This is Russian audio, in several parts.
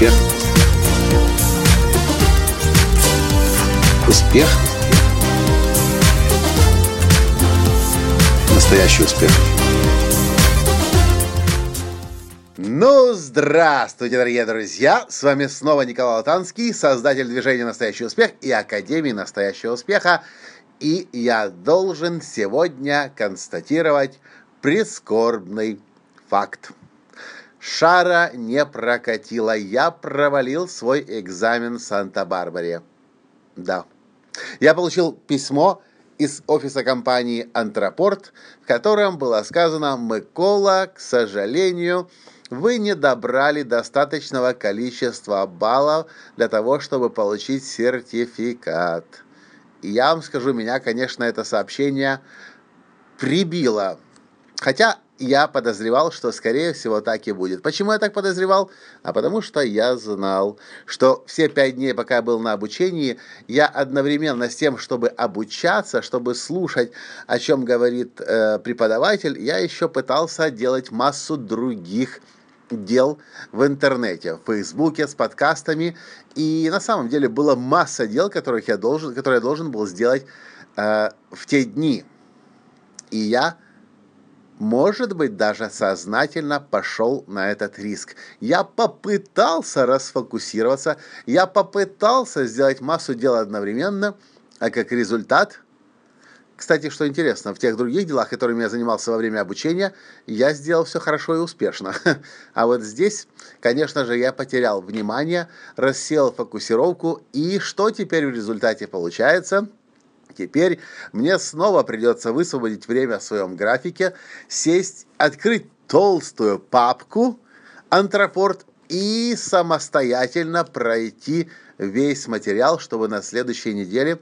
Успех. Успех. Настоящий успех. Ну, здравствуйте, дорогие друзья! С вами снова Николай Латанский, создатель движения «Настоящий успех» и Академии «Настоящего успеха». И я должен сегодня констатировать прискорбный факт. Шара не прокатила. Я провалил свой экзамен в Санта-Барбаре. Да. Я получил письмо из офиса компании «Антропорт», в котором было сказано «Микола, к сожалению, вы не добрали достаточного количества баллов для того, чтобы получить сертификат». И я вам скажу, меня, конечно, это сообщение прибило. Хотя я подозревал, что, скорее всего, так и будет. Почему я так подозревал? А потому что я знал, что все пять дней, пока я был на обучении, я одновременно с тем, чтобы обучаться, чтобы слушать, о чем говорит э, преподаватель, я еще пытался делать массу других дел в интернете, в Фейсбуке, с подкастами. И на самом деле была масса дел, которых я должен, которые я должен был сделать э, в те дни. И я может быть, даже сознательно пошел на этот риск. Я попытался расфокусироваться, я попытался сделать массу дел одновременно, а как результат... Кстати, что интересно, в тех других делах, которыми я занимался во время обучения, я сделал все хорошо и успешно. А вот здесь, конечно же, я потерял внимание, рассеял фокусировку, и что теперь в результате получается – Теперь мне снова придется высвободить время в своем графике, сесть, открыть толстую папку «Антропорт» и самостоятельно пройти весь материал, чтобы на следующей неделе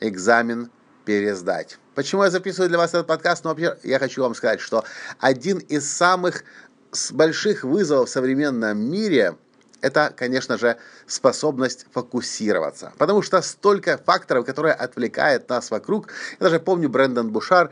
экзамен пересдать. Почему я записываю для вас этот подкаст? Ну, вообще, я хочу вам сказать, что один из самых больших вызовов в современном мире – это, конечно же, способность фокусироваться. Потому что столько факторов, которые отвлекают нас вокруг. Я даже помню Брэндон Бушар,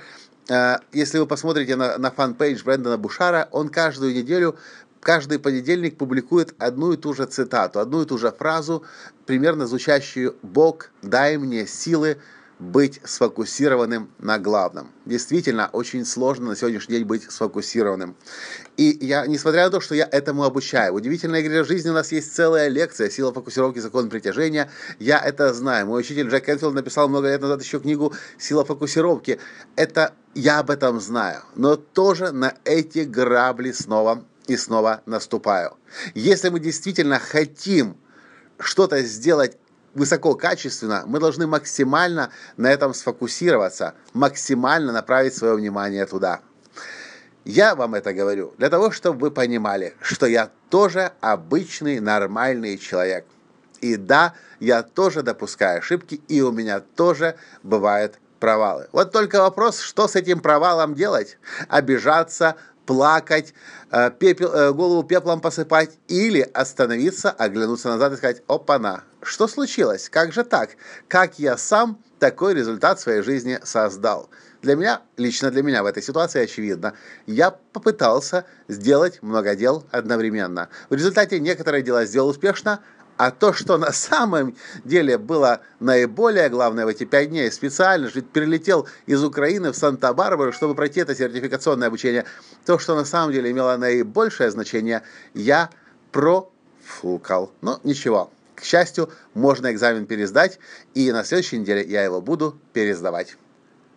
э, если вы посмотрите на, на fan page Брэндона Бушара, он каждую неделю каждый понедельник публикует одну и ту же цитату, одну и ту же фразу, примерно звучащую «Бог, дай мне силы быть сфокусированным на главном. Действительно, очень сложно на сегодняшний день быть сфокусированным. И я, несмотря на то, что я этому обучаю, в удивительной игре жизни у нас есть целая лекция «Сила фокусировки. Закон притяжения». Я это знаю. Мой учитель Джек Энфилд написал много лет назад еще книгу «Сила фокусировки». Это я об этом знаю. Но тоже на эти грабли снова и снова наступаю. Если мы действительно хотим что-то сделать высококачественно, мы должны максимально на этом сфокусироваться, максимально направить свое внимание туда. Я вам это говорю для того, чтобы вы понимали, что я тоже обычный нормальный человек. И да, я тоже допускаю ошибки, и у меня тоже бывают провалы. Вот только вопрос, что с этим провалом делать? Обижаться, плакать, э, пепел, э, голову пеплом посыпать или остановиться, оглянуться назад и сказать «Опа-на! Что случилось? Как же так? Как я сам такой результат в своей жизни создал?» Для меня, лично для меня в этой ситуации очевидно, я попытался сделать много дел одновременно. В результате некоторые дела сделал успешно, а то, что на самом деле было наиболее главное в эти пять дней, специально же перелетел из Украины в Санта-Барбару, чтобы пройти это сертификационное обучение, то, что на самом деле имело наибольшее значение, я профукал. Но ничего, к счастью, можно экзамен пересдать, и на следующей неделе я его буду пересдавать.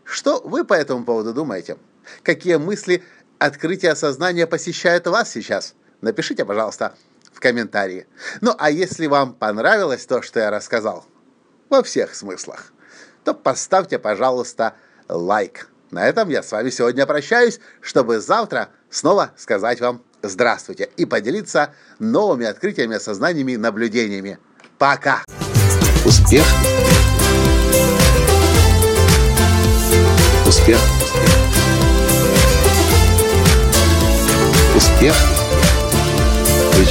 Что вы по этому поводу думаете? Какие мысли, открытия сознания посещают вас сейчас? Напишите, пожалуйста, комментарии. Ну, а если вам понравилось то, что я рассказал, во всех смыслах, то поставьте, пожалуйста, лайк. На этом я с вами сегодня прощаюсь, чтобы завтра снова сказать вам здравствуйте и поделиться новыми открытиями, осознаниями, наблюдениями. Пока! Успех! Успех! Успех!